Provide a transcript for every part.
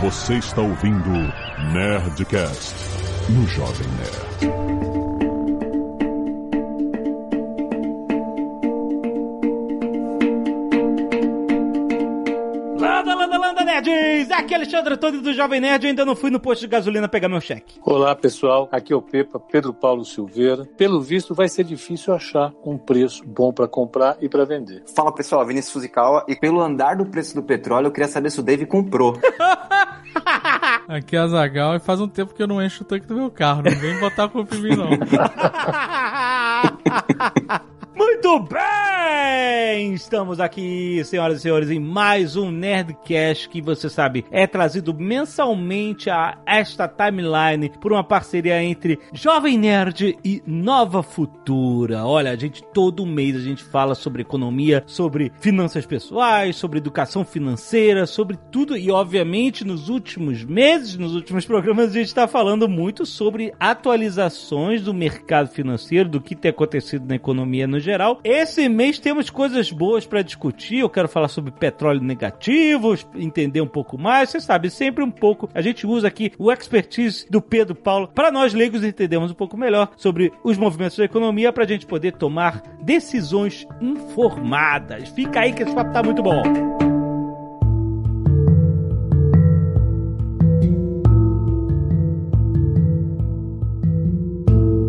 Você está ouvindo Nerdcast no Jovem Nerd. Landa, landa, landa, nerds! Aqui é Alexandre Antônio do Jovem Nerd. Eu ainda não fui no posto de gasolina pegar meu cheque. Olá pessoal, aqui é o Pepa, Pedro Paulo Silveira. Pelo visto, vai ser difícil achar um preço bom para comprar e para vender. Fala pessoal, Vinícius Fuzikawa. E pelo andar do preço do petróleo, eu queria saber se o Dave comprou. Aqui é a Zagal e faz um tempo que eu não encho o tanque do meu carro. Não vem botar a culpa em mim, não. Muito bem! Estamos aqui, senhoras e senhores, em mais um Nerdcast que você sabe é trazido mensalmente a esta timeline por uma parceria entre Jovem Nerd e Nova Futura. Olha, a gente todo mês a gente fala sobre economia, sobre finanças pessoais, sobre educação financeira, sobre tudo e obviamente nos últimos meses, nos últimos programas a gente está falando muito sobre atualizações do mercado financeiro, do que tem acontecido na economia no geral. Esse mês temos coisas boas para discutir. Eu quero falar sobre petróleo negativo, entender um pouco mais. Você sabe, sempre um pouco. A gente usa aqui o expertise do Pedro Paulo para nós leigos entendermos um pouco melhor sobre os movimentos da economia para a gente poder tomar decisões informadas. Fica aí que esse papo tá muito bom.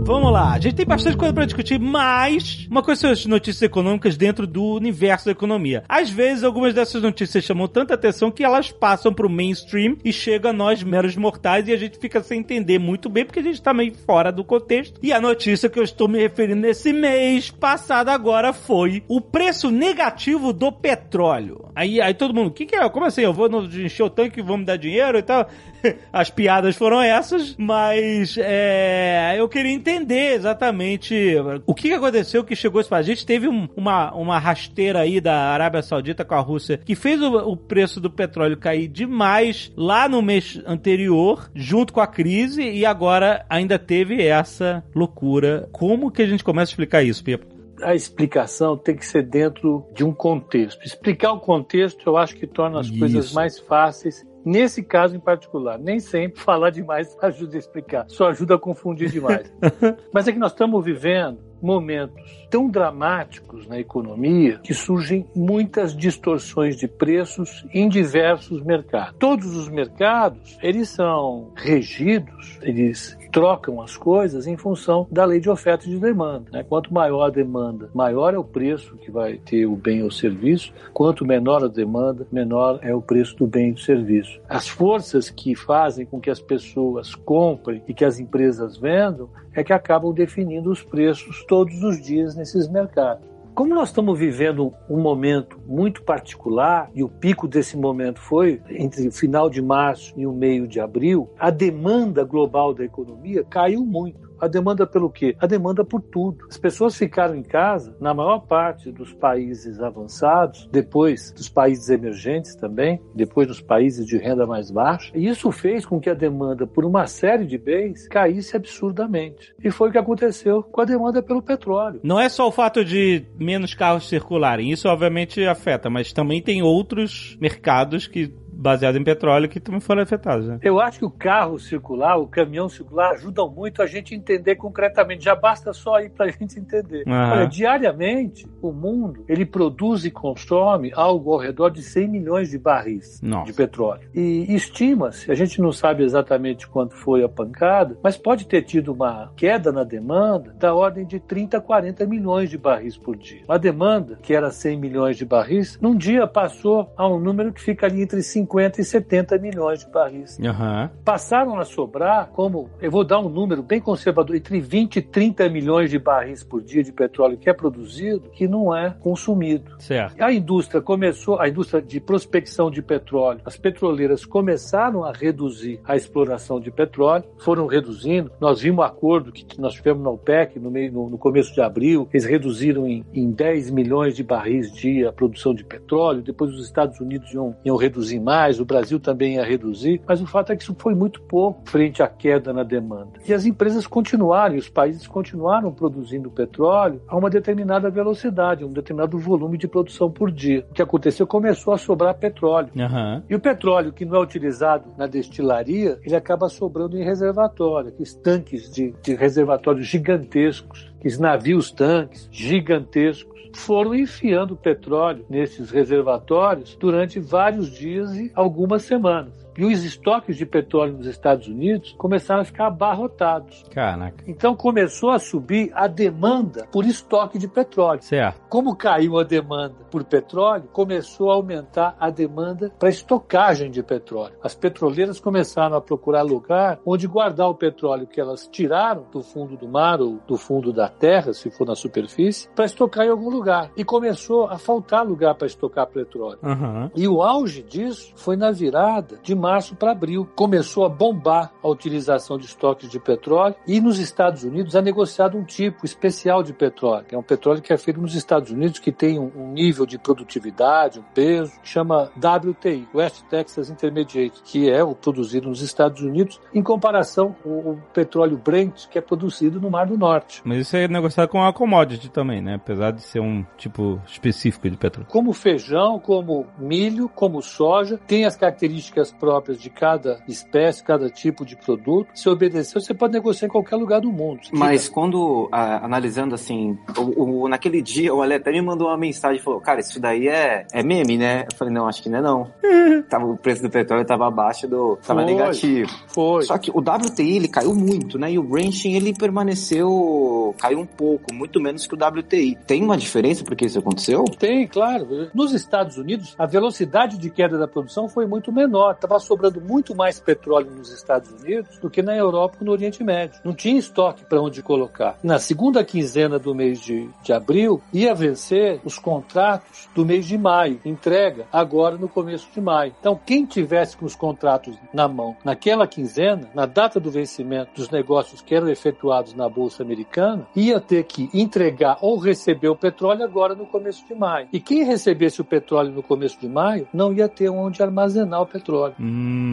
Vamos lá, a gente tem bastante coisa para discutir, mas uma coisa são as notícias econômicas dentro do universo da economia. Às vezes, algumas dessas notícias chamam tanta atenção que elas passam pro mainstream e chegam a nós, meros mortais, e a gente fica sem entender muito bem, porque a gente tá meio fora do contexto. E a notícia que eu estou me referindo nesse mês passado agora foi o preço negativo do petróleo. Aí, aí todo mundo, o que, que é? Como assim? Eu vou encher o tanque e vou me dar dinheiro e tal? As piadas foram essas, mas é, eu queria entender exatamente o que aconteceu que chegou isso. A gente teve um, uma, uma rasteira aí da Arábia Saudita com a Rússia que fez o, o, preço do petróleo cair demais lá no mês anterior, junto com a crise, e agora ainda teve essa loucura. Como que a gente começa a explicar isso, Pepa? a explicação tem que ser dentro de um contexto. Explicar o contexto eu acho que torna as Isso. coisas mais fáceis Nesse caso em particular, nem sempre falar demais ajuda a explicar, só ajuda a confundir demais. Mas é que nós estamos vivendo momentos tão dramáticos na economia que surgem muitas distorções de preços em diversos mercados. Todos os mercados, eles são regidos, eles trocam as coisas em função da lei de oferta e de demanda. Né? Quanto maior a demanda, maior é o preço que vai ter o bem ou serviço. Quanto menor a demanda, menor é o preço do bem e do serviço. As forças que fazem com que as pessoas comprem e que as empresas vendam é que acabam definindo os preços todos os dias nesses mercados. Como nós estamos vivendo um momento muito particular, e o pico desse momento foi entre o final de março e o meio de abril, a demanda global da economia caiu muito. A demanda pelo quê? A demanda por tudo. As pessoas ficaram em casa, na maior parte dos países avançados, depois dos países emergentes também, depois dos países de renda mais baixa. E isso fez com que a demanda por uma série de bens caísse absurdamente. E foi o que aconteceu com a demanda pelo petróleo. Não é só o fato de menos carros circularem, isso obviamente afeta, mas também tem outros mercados que baseado em petróleo que também foram afetados. Né? Eu acho que o carro circular, o caminhão circular ajudam muito a gente entender concretamente. Já basta só ir para a gente entender. Uhum. Olha, diariamente o mundo ele produz e consome algo ao redor de 100 milhões de barris Nossa. de petróleo. E estima-se, a gente não sabe exatamente quanto foi a pancada, mas pode ter tido uma queda na demanda da ordem de 30 40 milhões de barris por dia. A demanda, que era 100 milhões de barris, num dia passou a um número que fica ali entre 50 50 e 70 milhões de barris. Uhum. Passaram a sobrar, como eu vou dar um número bem conservador, entre 20 e 30 milhões de barris por dia de petróleo que é produzido, que não é consumido. Certo. A indústria começou, a indústria de prospecção de petróleo, as petroleiras começaram a reduzir a exploração de petróleo, foram reduzindo. Nós vimos o acordo que nós tivemos na OPEC no, meio, no, no começo de abril, eles reduziram em, em 10 milhões de barris dia a produção de petróleo, depois os Estados Unidos iam, iam reduzir mais mais, o Brasil também ia reduzir, mas o fato é que isso foi muito pouco frente à queda na demanda. E as empresas continuaram, e os países continuaram produzindo petróleo a uma determinada velocidade, um determinado volume de produção por dia. O que aconteceu? Começou a sobrar petróleo. Uhum. E o petróleo que não é utilizado na destilaria, ele acaba sobrando em reservatório, aqueles tanques de, de reservatórios gigantescos, aqueles navios tanques gigantescos foram enfiando petróleo nesses reservatórios durante vários dias e algumas semanas. E os estoques de petróleo nos Estados Unidos começaram a ficar abarrotados. Caraca. Então começou a subir a demanda por estoque de petróleo. Certo. Como caiu a demanda por petróleo, começou a aumentar a demanda para estocagem de petróleo. As petroleiras começaram a procurar lugar onde guardar o petróleo que elas tiraram do fundo do mar ou do fundo da terra, se for na superfície, para estocar em algum lugar. E começou a faltar lugar para estocar petróleo. Uhum. E o auge disso foi na virada de março para abril. Começou a bombar a utilização de estoques de petróleo e nos Estados Unidos é negociado um tipo especial de petróleo, que é um petróleo que é feito nos Estados Unidos, que tem um nível de produtividade, um peso, que chama WTI, West Texas Intermediate, que é o produzido nos Estados Unidos, em comparação com o petróleo Brent, que é produzido no Mar do Norte. Mas isso é negociado com a commodity também, né? Apesar de ser um tipo específico de petróleo. Como feijão, como milho, como soja, tem as características próprias próprias de cada espécie, cada tipo de produto. Se obedecer, você pode negociar em qualquer lugar do mundo. Mas quando, ah, analisando assim, o, o, naquele dia o Ale até me mandou uma mensagem e falou, cara, isso daí é, é meme, né? Eu falei, não, acho que não é não. tava, o preço do petróleo estava abaixo do... Tava Foi, negativo. Foi. Só que o WTI, ele caiu muito, né? E o Branching, ele permaneceu... Caiu um pouco, muito menos que o WTI. Tem uma diferença porque isso aconteceu? Tem, claro. Nos Estados Unidos, a velocidade de queda da produção foi muito menor. Sobrando muito mais petróleo nos Estados Unidos do que na Europa e no Oriente Médio. Não tinha estoque para onde colocar. Na segunda quinzena do mês de, de abril, ia vencer os contratos do mês de maio, entrega agora no começo de maio. Então, quem tivesse com os contratos na mão naquela quinzena, na data do vencimento dos negócios que eram efetuados na Bolsa Americana, ia ter que entregar ou receber o petróleo agora no começo de maio. E quem recebesse o petróleo no começo de maio não ia ter onde armazenar o petróleo.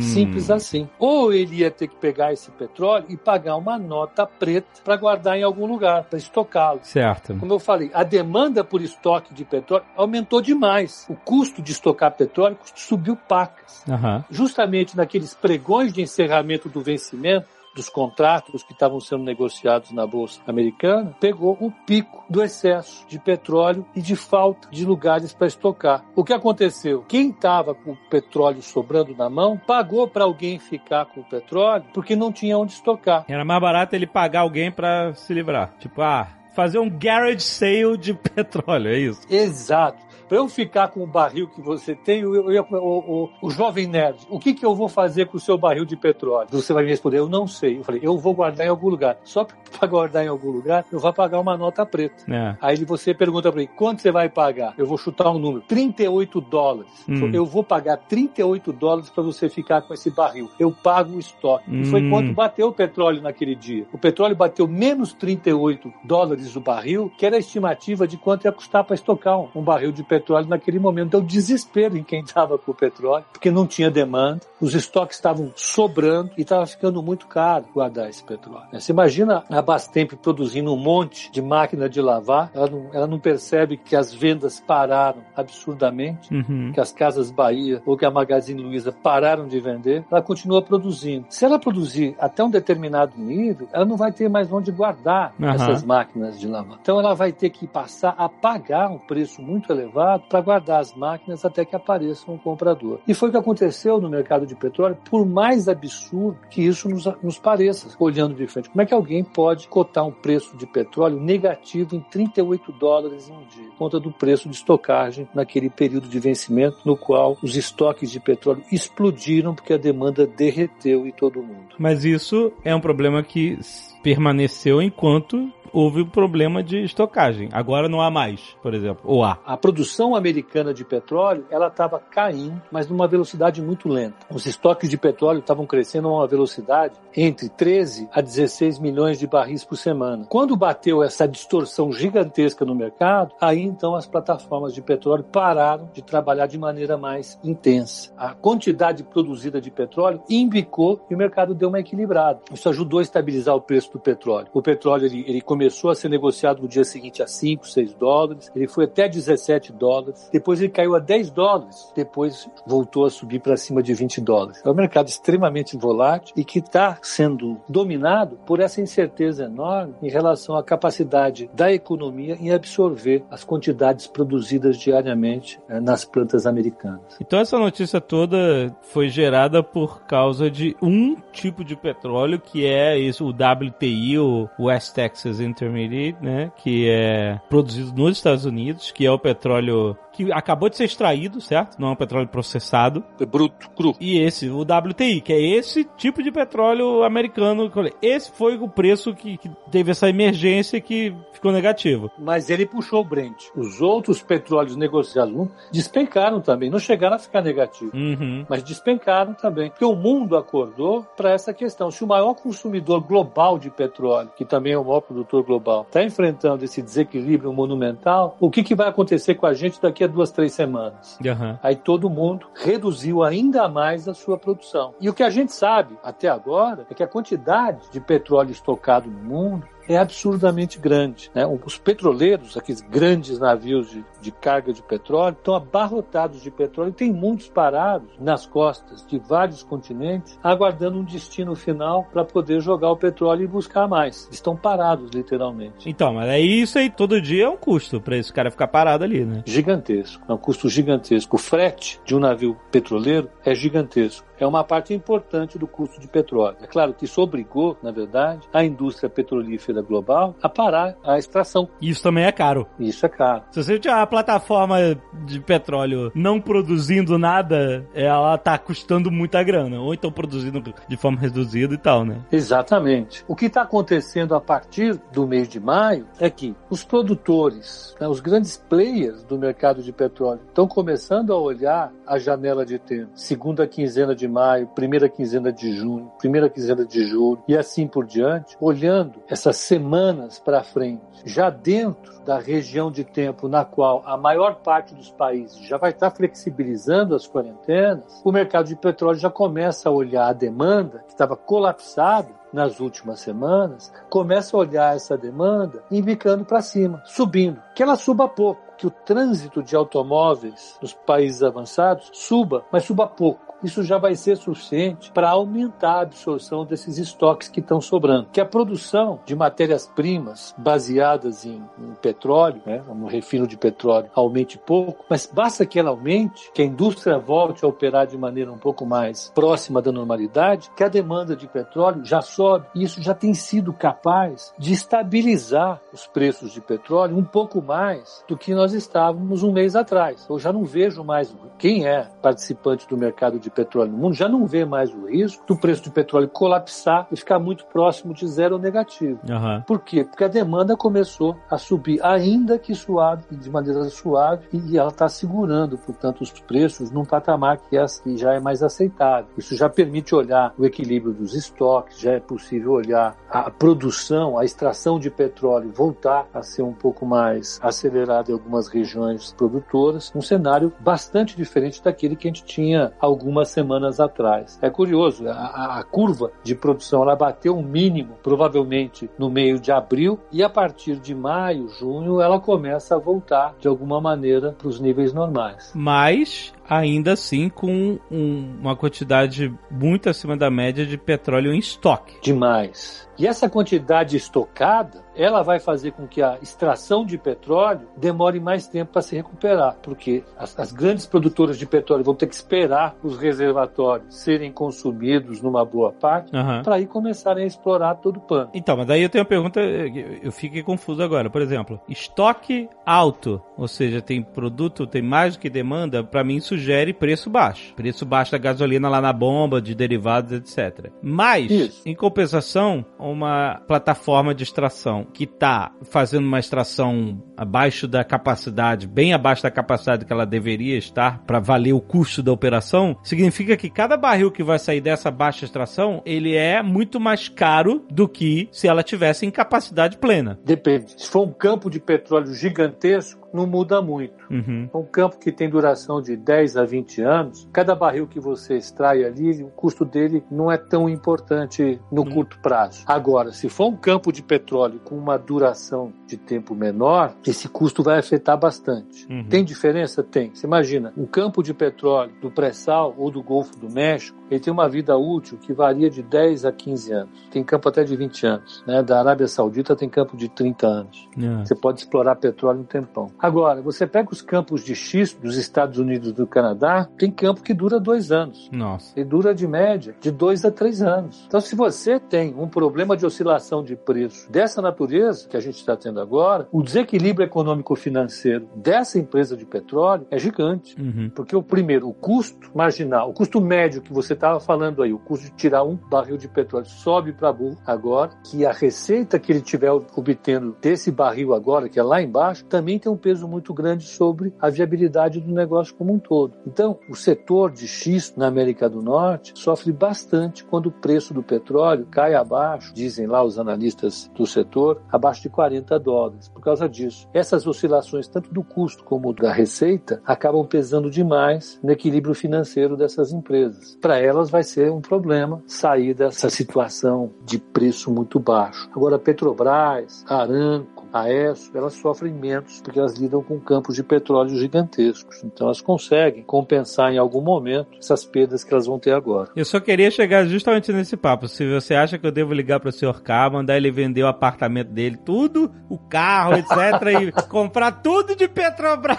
Simples assim. Ou ele ia ter que pegar esse petróleo e pagar uma nota preta para guardar em algum lugar, para estocá-lo. Certo. Como eu falei, a demanda por estoque de petróleo aumentou demais. O custo de estocar petróleo subiu pacas. Uhum. Justamente naqueles pregões de encerramento do vencimento, dos contratos que estavam sendo negociados na Bolsa Americana, pegou o pico do excesso de petróleo e de falta de lugares para estocar. O que aconteceu? Quem estava com o petróleo sobrando na mão pagou para alguém ficar com o petróleo porque não tinha onde estocar. Era mais barato ele pagar alguém para se livrar. Tipo, ah, fazer um garage sale de petróleo, é isso? Exato para eu ficar com o barril que você tem, eu, eu, o, o, o, jovem nerd, o que, que eu vou fazer com o seu barril de petróleo? Você vai me responder, eu não sei. Eu falei, eu vou guardar em algum lugar. Só para guardar em algum lugar, eu vou pagar uma nota preta. É. Aí você pergunta para ele, quanto você vai pagar? Eu vou chutar um número, 38 dólares. Hum. Eu vou pagar 38 dólares para você ficar com esse barril. Eu pago o estoque. Hum. E foi quanto bateu o petróleo naquele dia. O petróleo bateu menos 38 dólares o barril, que era a estimativa de quanto ia custar para estocar um, um barril de petróleo naquele momento. Deu desespero em quem estava com o petróleo, porque não tinha demanda, os estoques estavam sobrando e estava ficando muito caro guardar esse petróleo. Você imagina a Bastemp produzindo um monte de máquina de lavar, ela não, ela não percebe que as vendas pararam absurdamente, Uhum. que as Casas Bahia ou que a Magazine Luiza pararam de vender, ela continua produzindo. Se ela produzir até um determinado nível, ela não vai ter mais onde guardar Aham. essas máquinas de lavar. Então ela vai ter que passar a pagar um preço muito elevado para guardar as máquinas até que apareça um comprador. E foi o que aconteceu no mercado de petróleo, por mais absurdo que isso nos, nos pareça, olhando de frente. Como é que alguém pode cotar um preço de petróleo negativo em 38 dólares em um dia, por conta do preço de estocagem naquele período de vencimento no qual os estoques de petróleo explodiram porque a demanda derreteu em todo mundo. Mas isso é um problema que permaneceu enquanto houve um problema de estocagem. Agora não há mais, por exemplo. Ou há. A produção americana de petróleo, ela estava caindo, mas numa velocidade muito lenta. Os estoques de petróleo estavam crescendo a uma velocidade entre 13 a 16 milhões de barris por semana. Quando bateu essa distorção gigantesca no mercado, aí então as plataformas de petróleo pararam de trabalhar de maneira mais intensa. A quantidade produzida de petróleo embicou e o mercado deu uma equilibrada. Isso ajudou a estabilizar o preço do petróleo. O petróleo ele, ele começou a ser negociado no dia seguinte a 5, 6 dólares, ele foi até 17 dólares, depois ele caiu a 10 dólares, depois voltou a subir para cima de 20 dólares. É um mercado extremamente volátil e que está sendo dominado por essa incerteza enorme em relação à capacidade da economia em absorver as quantidades produzidas diariamente eh, nas plantas americanas. Então essa notícia toda foi gerada por causa de um tipo de petróleo que é o WTI, o West Texas Intermediate, né, que é produzido nos Estados Unidos, que é o petróleo que acabou de ser extraído, certo? Não é um petróleo processado. É bruto, cru. E esse, o WTI, que é esse tipo de petróleo americano. Esse foi o preço que, que teve essa emergência que ficou negativo. Mas ele puxou o Brent. Os outros petróleos negociados despencaram também. Não chegaram a ficar negativos, uhum. mas despencaram também. Porque o mundo acordou para essa questão. Se o maior consumidor global de petróleo, que também é o maior produtor global, está enfrentando esse desequilíbrio monumental, o que, que vai acontecer com a gente daqui a duas, três semanas? Uhum. Aí todo mundo reduziu ainda mais a sua produção. E o que a gente sabe até agora é que a quantidade de petróleo estocado no mundo é absurdamente grande. Né? Os petroleiros, aqueles grandes navios de, de carga de petróleo, estão abarrotados de petróleo. Tem muitos parados nas costas de vários continentes, aguardando um destino final para poder jogar o petróleo e buscar mais. Estão parados, literalmente. Então, mas é isso aí, todo dia é um custo para esse cara ficar parado ali, né? Gigantesco. É um custo gigantesco. O frete de um navio petroleiro é gigantesco é uma parte importante do custo de petróleo. É claro que isso obrigou, na verdade, a indústria petrolífera global a parar a extração. Isso também é caro. Isso é caro. Se você tiver uma plataforma de petróleo não produzindo nada, ela tá custando muita grana. Ou então produzindo de forma reduzida e tal, né? Exatamente. O que está acontecendo a partir do mês de maio é que os produtores, né, os grandes players do mercado de petróleo, estão começando a olhar a janela de tempo. Segunda quinzena de maio, primeira quinzena de junho, primeira quinzena de julho e assim por diante, olhando essas semanas para frente, já dentro da região de tempo na qual a maior parte dos países já vai estar flexibilizando as quarentenas, o mercado de petróleo já começa a olhar a demanda que estava colapsada nas últimas semanas, começa a olhar essa demanda indicando para cima, subindo. Que ela suba pouco, que o trânsito de automóveis nos países avançados suba, mas suba pouco isso já vai ser suficiente para aumentar a absorção desses estoques que estão sobrando. Que a produção de matérias-primas baseadas em, em petróleo, né, no refino de petróleo, aumente pouco, mas basta que ela aumente, que a indústria volte a operar de maneira um pouco mais próxima da normalidade, que a demanda de petróleo já sobe. E isso já tem sido capaz de estabilizar os preços de petróleo um pouco mais do que nós estávamos um mês atrás. Eu já não vejo mais quem é participante do mercado de petróleo no mundo já não vê mais o risco do preço do petróleo colapsar e ficar muito próximo de zero ou negativo. Uhum. Por quê? Porque a demanda começou a subir, ainda que suave, de maneira suave, e ela está segurando, portanto, os preços num patamar que, é, que já é mais aceitável. Isso já permite olhar o equilíbrio dos estoques, já é possível olhar a produção, a extração de petróleo voltar a ser um pouco mais acelerada em algumas regiões produtoras, um cenário bastante diferente daquele que a gente tinha algumas algumas semanas atrás. É curioso, a, a curva de produção ela bateu um mínimo, provavelmente no meio de abril, e a partir de maio, junho, ela começa a voltar de alguma maneira para os níveis normais. Mas ainda assim com um, uma quantidade muito acima da média de petróleo em estoque. Demais. E essa quantidade estocada, ela vai fazer com que a extração de petróleo demore mais tempo para se recuperar, porque as, as, grandes produtoras de petróleo vão ter que esperar os reservatórios serem consumidos numa boa parte uhum. para aí começarem a explorar todo o pano. Então, mas daí eu tenho uma pergunta, eu fiquei confuso agora. Por exemplo, estoque alto, ou seja, tem produto, tem mais do que demanda, para mim sugere preço baixo. Preço baixo da gasolina lá na bomba, de derivados, etc. Mas, Isso. em compensação, uma plataforma de extração que está fazendo uma extração abaixo da capacidade, bem abaixo da capacidade que ela deveria estar para valer o custo da operação, significa que cada barril que vai sair dessa baixa extração, ele é muito mais caro do que se ela tivesse em capacidade plena. Depende. Se for um campo de petróleo gigantesco, não muda muito. Uhum. Um campo que tem duração de 10 a 20 anos, cada barril que você extrai ali, o custo dele não é tão importante no Uhum. curto prazo. Agora, se for um campo de petróleo com uma duração de tempo menor, esse custo vai afetar bastante. Uhum. Tem diferença? Tem. Você imagina, um campo de petróleo do pré-sal ou do Golfo do México, ele tem uma vida útil que varia de 10 a 15 anos. Tem campo até de 20 anos. Né? Da Arábia Saudita tem campo de 30 anos. É. Você pode explorar petróleo um tempão. Agora, você pega os campos de xisto dos Estados Unidos do Canadá, tem campo que dura dois anos. Nossa. Ele dura de média de dois a três anos. Então, se você tem um problema de oscilação de preço dessa natureza que a gente está tendo agora, o desequilíbrio econômico-financeiro dessa empresa de petróleo é gigante. Uhum. Porque o primeiro, o custo marginal, o custo médio que você estava falando aí, o custo de tirar um barril de petróleo sobe para burro agora, que a receita que ele tiver obtendo desse barril agora, que é lá embaixo, também tem um peso muito grande sobre a viabilidade do negócio como um todo. Então, o setor de xisto na América do Norte sofre bastante quando o preço do petróleo cai abaixo, dizem lá os analistas do setor, abaixo de 40 dólares. Por causa disso, essas oscilações, tanto do custo como da receita, acabam pesando demais no equilíbrio financeiro dessas empresas. Para elas vai ser um problema sair dessa situação de preço muito baixo. Agora, Petrobras, Aramco, a ESSO, elas sofrem menos porque elas lidam com campos de petróleo gigantescos. Então elas conseguem compensar em algum momento essas perdas que elas vão ter agora. Eu só queria chegar justamente nesse papo. Se você acha que eu devo ligar pro Sr. K, mandar ele vender o apartamento dele, tudo, o carro, etc, e comprar tudo de Petrobras.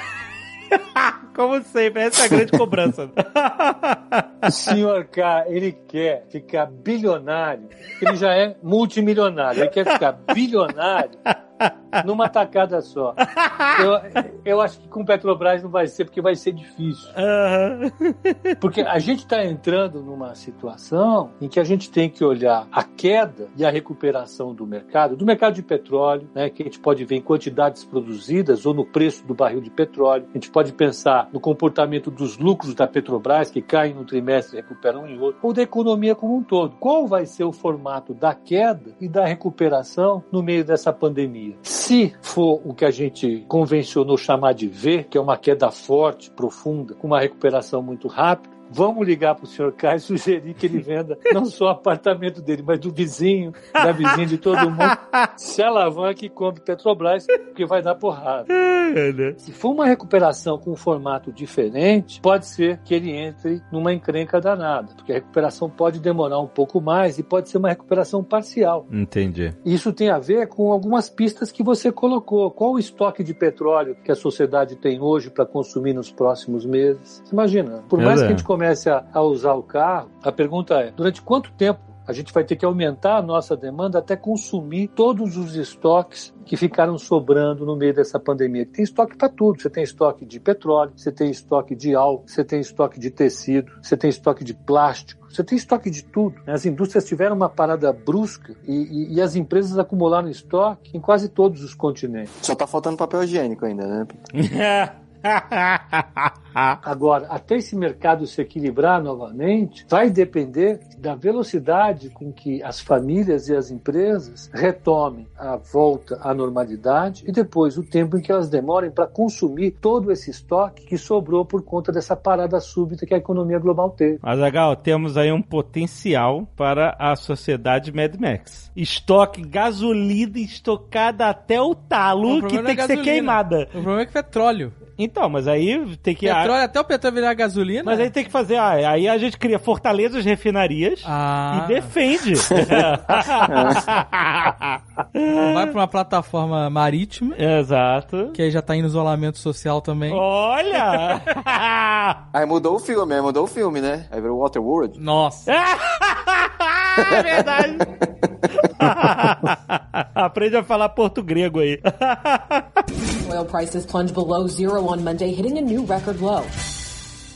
Como sempre, essa é a grande cobrança. O senhor K, ele quer ficar bilionário, ele já é multimilionário, ele quer ficar bilionário numa tacada só. Eu, eu acho que com Petrobras não vai ser, porque vai ser difícil. Aham. Porque a gente está entrando numa situação em que a gente tem que olhar a queda e a recuperação do mercado, do mercado de petróleo, né, que a gente pode ver em quantidades produzidas ou no preço do barril de petróleo. A gente pode pensar no comportamento dos lucros da Petrobras, que caem no trimestre e recuperam em outro, ou da economia como um todo. Qual vai ser o formato da queda e da recuperação no meio dessa pandemia? Se for o que a gente convencionou chamar de V, que é uma queda forte, profunda, com uma recuperação muito rápida, Vamos ligar para o senhor Caio e sugerir que ele venda não só o apartamento dele, mas do vizinho, da vizinha de todo mundo. Se alavanca e compre Petrobras, porque vai dar porrada. Se for uma recuperação com um formato diferente, pode ser que ele entre numa encrenca danada, porque a recuperação pode demorar um pouco mais e pode ser uma recuperação parcial. Entendi. Isso tem a ver com algumas pistas que você colocou. Qual o estoque de petróleo que a sociedade tem hoje para consumir nos próximos meses? Imagina, por mais É. que a gente comece a, a usar o carro, a pergunta é: durante quanto tempo a gente vai ter que aumentar a nossa demanda até consumir todos os estoques que ficaram sobrando no meio dessa pandemia. Tem estoque para tudo. Você tem estoque de petróleo, você tem estoque de álcool, você tem estoque de tecido, você tem estoque de plástico. Você tem estoque de tudo. As indústrias tiveram uma parada brusca e, e- e as empresas acumularam estoque em quase todos os continentes. Só tá faltando papel higiênico ainda, né? Agora, até esse mercado se equilibrar novamente, vai depender da velocidade com que as famílias e as empresas retomem a volta à normalidade e depois o tempo em que elas demorem para consumir todo esse estoque que sobrou por conta dessa parada súbita que a economia global teve. Azagal, temos aí um potencial para a sociedade Mad Max. Estoque, gasolina estocada até o talo, O que problema tem não que é ser gasolina. queimada. O problema é que petróleo. Então, mas aí tem que. Petróleo, até o petróleo virar gasolina. Mas aí tem que fazer. ah, aí a gente cria fortalezas, refinarias Ah. e defende. Vai pra uma plataforma marítima, Exato. que aí já tá em isolamento social também. Olha! Aí mudou o filme, aí mudou o filme, né? Aí virou Waterworld. Nossa. é verdade. Aprende a falar português aí. Oil prices plunged below zero on Monday, hitting a new record low.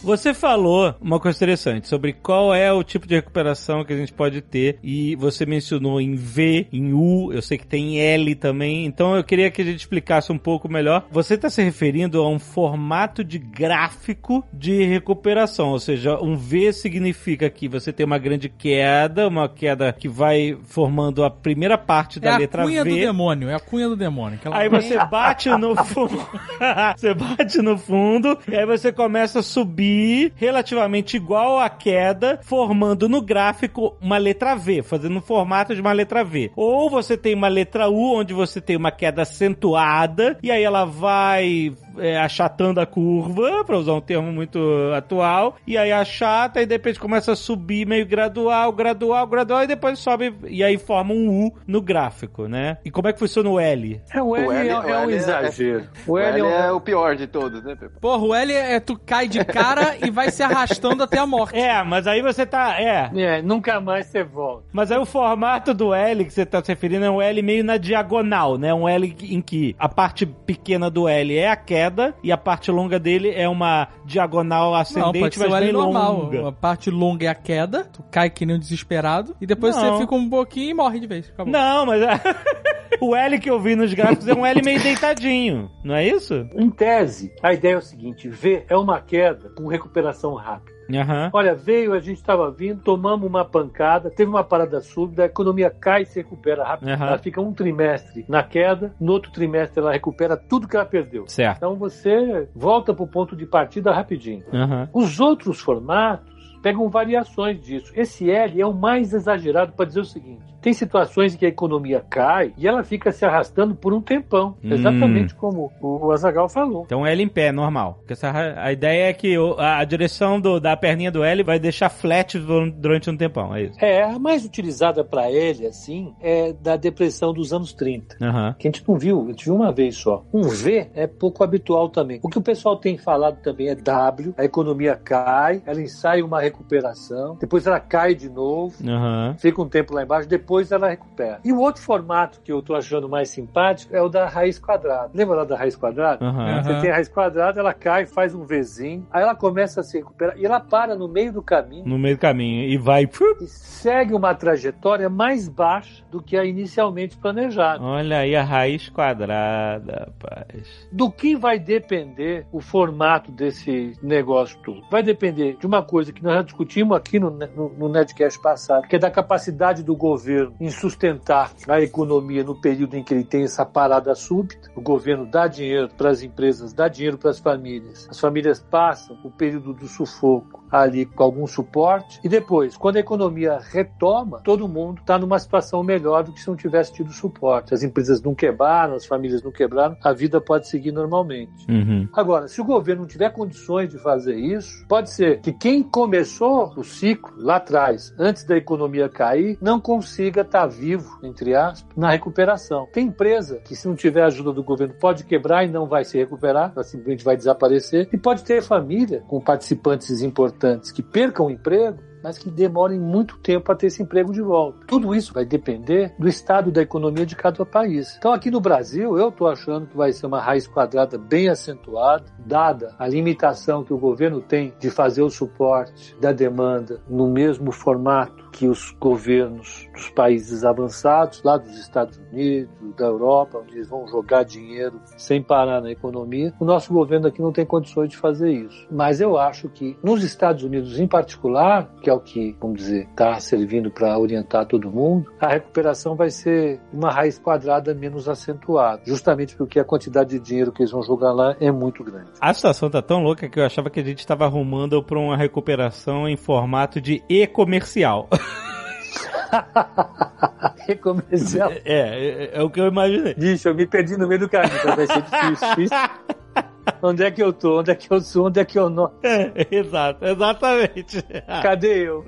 Você falou uma coisa interessante sobre qual é o tipo de recuperação que a gente pode ter e você mencionou em V, em U, eu sei que tem em L também, então eu queria que a gente explicasse um pouco melhor. Você está se referindo a um formato de gráfico de recuperação, ou seja, um V significa que você tem uma grande queda, uma queda que vai formando a primeira parte da é letra a cunha V. do demônio, é a cunha do demônio. Aí você bate no fundo. você bate no fundo e aí você começa a subir relativamente igual à queda, formando no gráfico uma letra V, fazendo o formato de uma letra V. Ou você tem uma letra U, onde você tem uma queda acentuada, e aí ela vai é, achatando a curva, para usar um termo muito atual, e aí achata e de repente começa a subir meio gradual, gradual, gradual, e depois sobe, e aí forma um U no gráfico, né? E como é que funciona o L? É, o L, O L- é, o é um L é- exagero. O L é o pior de todos, né, Pepe? Porra, o L é tu cai de cara e vai se arrastando até a morte. É, mas aí você tá. É. É, nunca mais você volta. Mas aí o formato do L que você tá se referindo é um L meio na diagonal, né? Um L em que a parte pequena do L é a queda e a parte longa dele é uma diagonal Não, ascendente, pode ser mas bem normal. longa. A parte longa é a queda, tu cai que nem um desesperado, e depois Não. você fica um pouquinho e morre de vez. Acabou. Não, mas o L que eu vi nos gráficos é um L meio deitadinho, não é isso? Em tese, a ideia é o seguinte: V é uma queda com recuperação rápida. Aham. Olha, veio, a gente estava vindo, tomamos uma pancada, teve uma parada súbita, a economia cai e se recupera rápido. Aham. Ela fica um trimestre na queda, no outro trimestre ela recupera tudo que ela perdeu. Certo. Então você volta para o ponto de partida rapidinho. Aham. Os outros formatos pegam variações disso. Esse L é o mais exagerado para dizer o seguinte: tem situações em que a economia cai e ela fica se arrastando por um tempão, Hum. exatamente como o Azagal falou. Então L em pé, normal. Essa, a ideia é que a, direção do- da perninha do L vai deixar flat dur- durante um tempão, é isso. É, a mais utilizada para ele, assim, é da depressão dos anos 30. Aham. Que a gente não viu, a gente viu uma vez só. Um V é pouco habitual também. O que o pessoal tem falado também é W, a economia cai, ela ensaia uma recuperação, depois ela cai de novo, Aham. fica um tempo lá embaixo, depois ela recupera. E o outro formato que eu tô achando mais simpático é o da raiz quadrada. Lembra lá da raiz quadrada? Aham. Você tem a raiz quadrada, ela cai, faz um Vzinho, aí ela começa a se recuperar e ela para no meio do caminho No meio do caminho. E vai. e segue uma trajetória mais baixa do que a inicialmente planejada. Olha aí a raiz quadrada, rapaz. Do que vai depender o formato desse negócio todo? Vai depender de uma coisa que nós já discutimos aqui no, no, no Netcast passado, que é da capacidade do governo em sustentar a economia no período em que ele tem essa parada súbita. O governo dá dinheiro para as empresas, dá dinheiro para as famílias. As famílias passam o período do sufoco ali com algum suporte e depois, quando a economia retoma, todo mundo está numa situação melhor do que se não tivesse tido suporte. As empresas não quebraram, as famílias não quebraram, a vida pode seguir normalmente. Uhum. Agora, se o governo não tiver condições de fazer isso, pode ser que quem começou o ciclo lá atrás, antes da economia cair, não consiga estar vivo, entre aspas, na recuperação. Tem empresa que, se não tiver ajuda do governo, pode quebrar e não vai se recuperar, ela simplesmente vai desaparecer. E pode ter família com participantes importantes que percam o emprego mas que demorem muito tempo para ter esse emprego de volta. Tudo isso vai depender do estado da economia de cada país. Então, aqui no Brasil, eu estou achando que vai ser uma raiz quadrada bem acentuada, dada a limitação que o governo tem de fazer o suporte da demanda no mesmo formato que os governos dos países avançados, lá dos Estados Unidos, da Europa, onde eles vão jogar dinheiro sem parar na economia. O nosso governo aqui não tem condições de fazer isso. Mas eu acho que nos Estados Unidos em particular, que é o que, vamos dizer, está servindo para orientar todo mundo, a recuperação vai ser uma raiz quadrada menos acentuada, justamente porque a quantidade de dinheiro que eles vão jogar lá é muito grande. A situação tá tão louca que eu achava que a gente estava arrumando para uma recuperação em formato de e-comercial. Recomercial. É, é, é o que eu imaginei. Bicho, eu me perdi no meio do caminho, então vai ser difícil. difícil. Onde é que eu tô? Onde é que eu sou? Onde é que eu não? É, exato, exatamente. Cadê eu?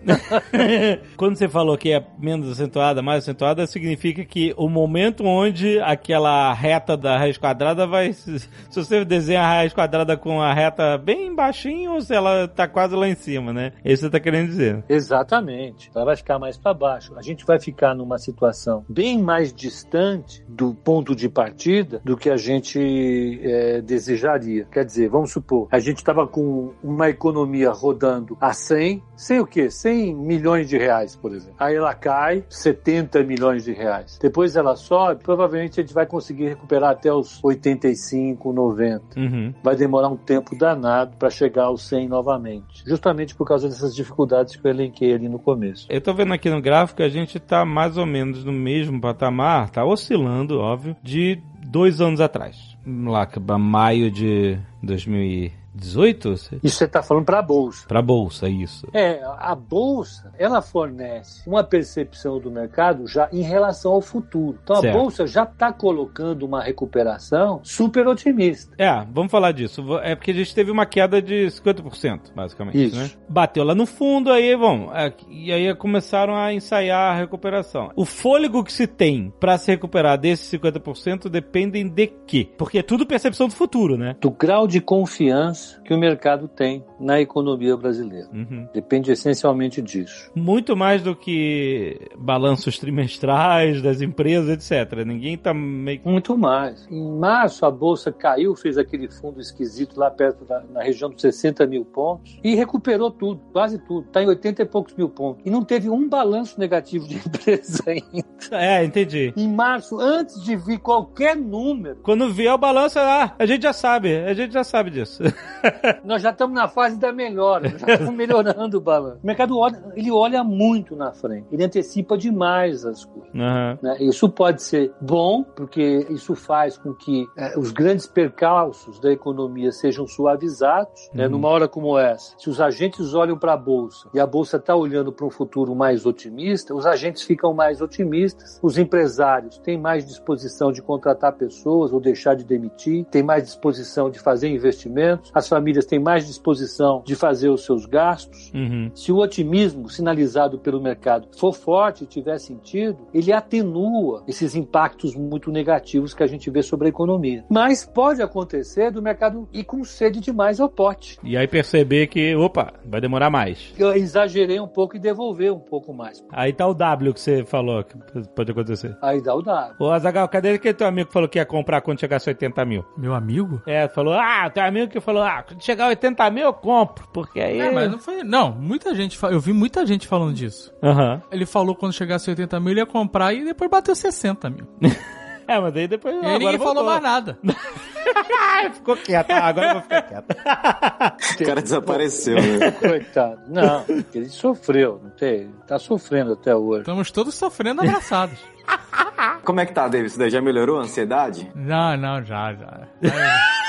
Quando você falou que é menos acentuada, mais acentuada, significa que o momento onde aquela reta da raiz quadrada vai. Se você desenha a raiz quadrada com a reta bem baixinho, ou se ela tá quase lá em cima, né? Isso você tá querendo dizer. Exatamente. Ela vai ficar mais para baixo. A gente vai ficar numa situação bem mais distante do ponto de partida do que a gente é, desejaria. Anomalia. Quer dizer, vamos supor, a gente estava com uma economia rodando a 100, sem o quê? 100 milhões de reais, por exemplo. Aí ela cai 70 milhões de reais. Depois ela sobe, provavelmente a gente vai conseguir recuperar até os 85, 90. Uhum. Vai demorar um tempo danado para chegar aos 100 novamente. Justamente por causa dessas dificuldades que eu elenquei ali no começo. Eu tô vendo aqui no gráfico que a gente tá mais ou menos no mesmo patamar, tá oscilando, óbvio, de dois anos atrás. Lá, maio de 2000 18? Isso você está falando para a bolsa. Para a bolsa, isso. É, a bolsa, ela fornece uma percepção do mercado já em relação ao futuro. Então certo. a bolsa já está colocando uma recuperação super otimista. É, vamos falar disso. É porque a gente teve uma queda de 50%, basicamente, isso. né? Bateu lá no fundo, aí, bom, é, e aí começaram a ensaiar a recuperação. O fôlego que se tem para se recuperar desses 50% dependem de quê? Porque é tudo percepção do futuro, né? Do grau de confiança que o mercado tem na economia brasileira. Uhum. Depende essencialmente disso. Muito mais do que balanços trimestrais das empresas, etc. Ninguém está meio. Muito mais. Em março, a bolsa caiu, fez aquele fundo esquisito lá perto da na região dos 60 mil pontos e recuperou tudo, quase tudo. Está em 80 e poucos mil pontos. E não teve um balanço negativo de empresa ainda. É, entendi. Em março, antes de vir qualquer número. Quando vier o balanço, ah, a gente já sabe, a gente já sabe disso. Nós já estamos na fase da melhora, já estamos melhorando o balanço. O mercado olha, ele olha muito na frente, ele antecipa demais as coisas. Uhum. Né? Isso pode ser bom, porque isso faz com que é, os grandes percalços da economia sejam suavizados. Né? Uhum. Numa hora como essa, se os agentes olham para a bolsa e a bolsa está olhando para um futuro mais otimista, os agentes ficam mais otimistas, os empresários têm mais disposição de contratar pessoas ou deixar de demitir, têm mais disposição de fazer investimentos, as famílias têm mais disposição de fazer os seus gastos. Uhum. Se o otimismo sinalizado pelo mercado for forte e tiver sentido, ele atenua esses impactos muito negativos que a gente vê sobre a economia. Mas pode acontecer do mercado ir com sede demais ao pote. E aí perceber que, opa, vai demorar mais. Eu exagerei um pouco e devolver um pouco mais. Aí tá o W que você falou que pode acontecer. Aí dá o W. Ô, Azagal, cadê aquele teu amigo que falou que ia comprar quando chegasse 80 mil? Meu amigo? É, falou, ah, teu amigo que falou, ah, quando chegar a 80 mil eu compro, porque aí... É, mas não foi... Não, muita gente... Eu vi muita gente falando disso. Uhum. Ele falou quando chegasse 80 mil ele ia comprar e depois bateu 60 mil. É, mas daí depois. E aí ninguém falou mais nada. Ficou quieto. Ah, agora eu vou ficar quieto. o cara desapareceu, né? Coitado. Não, ele sofreu, não tem. Tá sofrendo até hoje. Estamos todos sofrendo abraçados. Como é que tá, David? Isso daí já melhorou a ansiedade? Não, não, já, já.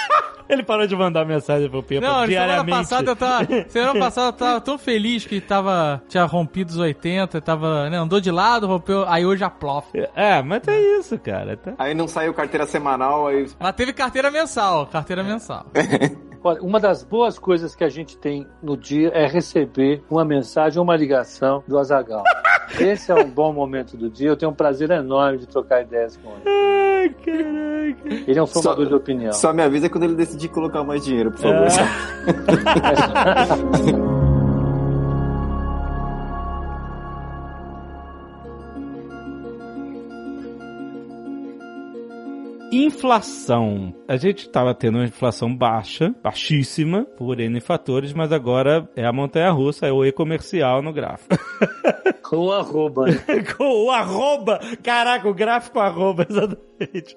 Ele parou de mandar mensagem pro Pepa não, diariamente. Semana passada, eu tava, semana passada eu tava tão feliz que tava, tinha rompido os 80, tava, né, andou de lado, rompeu, aí hoje a plof. É, mas é isso, cara. Tá... Aí não saiu carteira semanal, aí... Mas teve carteira mensal, carteira mensal. Olha, uma das boas coisas que a gente tem no dia é receber uma mensagem ou uma ligação do Azagal. Esse é um bom momento do dia. Eu tenho um prazer enorme de trocar ideias com ele. Ai, caraca. Ele é um formador só, de opinião. Só me avisa quando ele decidir colocar mais dinheiro, por favor. É. Inflação. A gente estava tendo uma inflação baixa, baixíssima, por N fatores, mas agora é a montanha russa, é o e-comercial no gráfico. Com o arroba. Né? Com o arroba. Caraca, o gráfico arroba, exatamente.